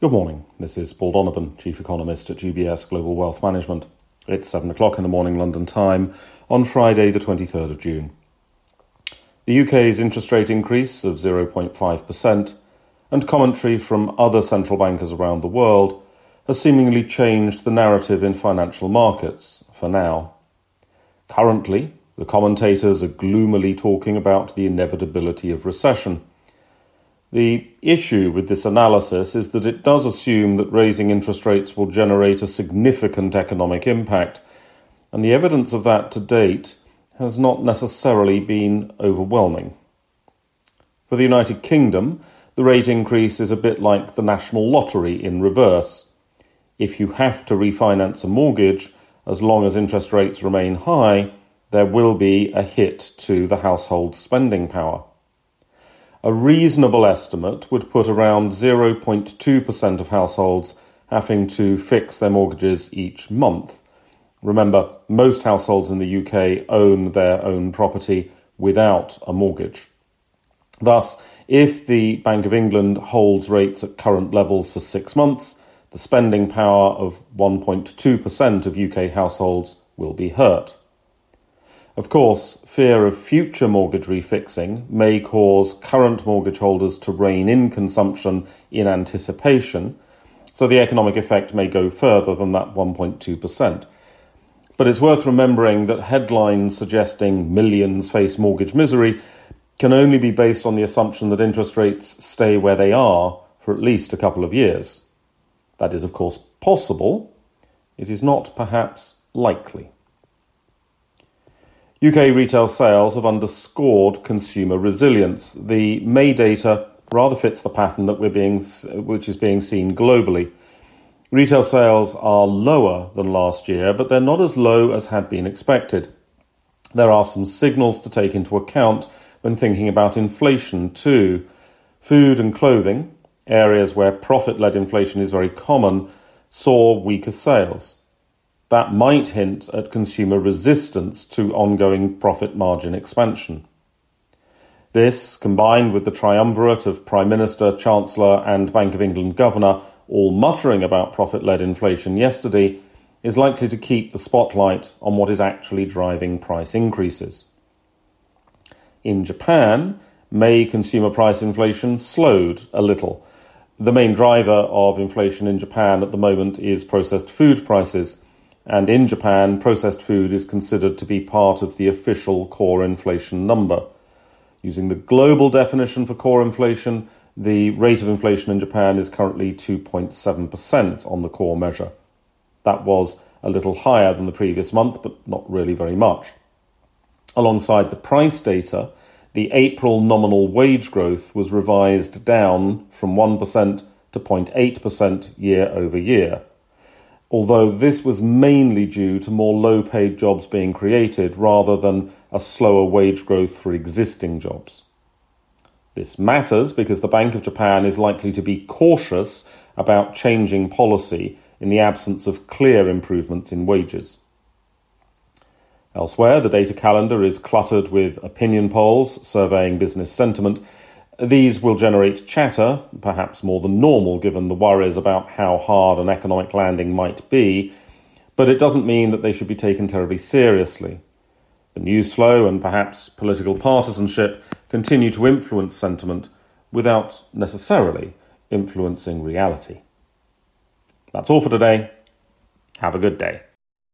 Good morning. This is Paul Donovan, Chief Economist at UBS Global Wealth Management. It's 7 o'clock in the morning London time on Friday, the 23rd of June. The UK's interest rate increase of 0.5% and commentary from other central bankers around the world has seemingly changed the narrative in financial markets for now. Currently, the commentators are gloomily talking about the inevitability of recession the issue with this analysis is that it does assume that raising interest rates will generate a significant economic impact, and the evidence of that to date has not necessarily been overwhelming. For the United Kingdom, the rate increase is a bit like the national lottery in reverse. If you have to refinance a mortgage, as long as interest rates remain high, there will be a hit to the household spending power. A reasonable estimate would put around 0.2% of households having to fix their mortgages each month. Remember, most households in the UK own their own property without a mortgage. Thus, if the Bank of England holds rates at current levels for six months, the spending power of 1.2% of UK households will be hurt. Of course, fear of future mortgage refixing may cause current mortgage holders to rein in consumption in anticipation, so the economic effect may go further than that 1.2%. But it's worth remembering that headlines suggesting millions face mortgage misery can only be based on the assumption that interest rates stay where they are for at least a couple of years. That is, of course, possible. It is not perhaps likely. UK retail sales have underscored consumer resilience. The May data rather fits the pattern that we're being, which is being seen globally. Retail sales are lower than last year, but they're not as low as had been expected. There are some signals to take into account when thinking about inflation, too. Food and clothing, areas where profit led inflation is very common, saw weaker sales that might hint at consumer resistance to ongoing profit margin expansion. This, combined with the triumvirate of Prime Minister, Chancellor, and Bank of England Governor all muttering about profit led inflation yesterday, is likely to keep the spotlight on what is actually driving price increases. In Japan, May consumer price inflation slowed a little. The main driver of inflation in Japan at the moment is processed food prices and in Japan, processed food is considered to be part of the official core inflation number. Using the global definition for core inflation, the rate of inflation in Japan is currently 2.7% on the core measure. That was a little higher than the previous month, but not really very much. Alongside the price data, the April nominal wage growth was revised down from 1% to 0.8% year over year although this was mainly due to more low paid jobs being created rather than a slower wage growth for existing jobs. This matters because the Bank of Japan is likely to be cautious about changing policy in the absence of clear improvements in wages. Elsewhere, the data calendar is cluttered with opinion polls surveying business sentiment these will generate chatter, perhaps more than normal given the worries about how hard an economic landing might be, but it doesn't mean that they should be taken terribly seriously. The news flow and perhaps political partisanship continue to influence sentiment without necessarily influencing reality. That's all for today. Have a good day.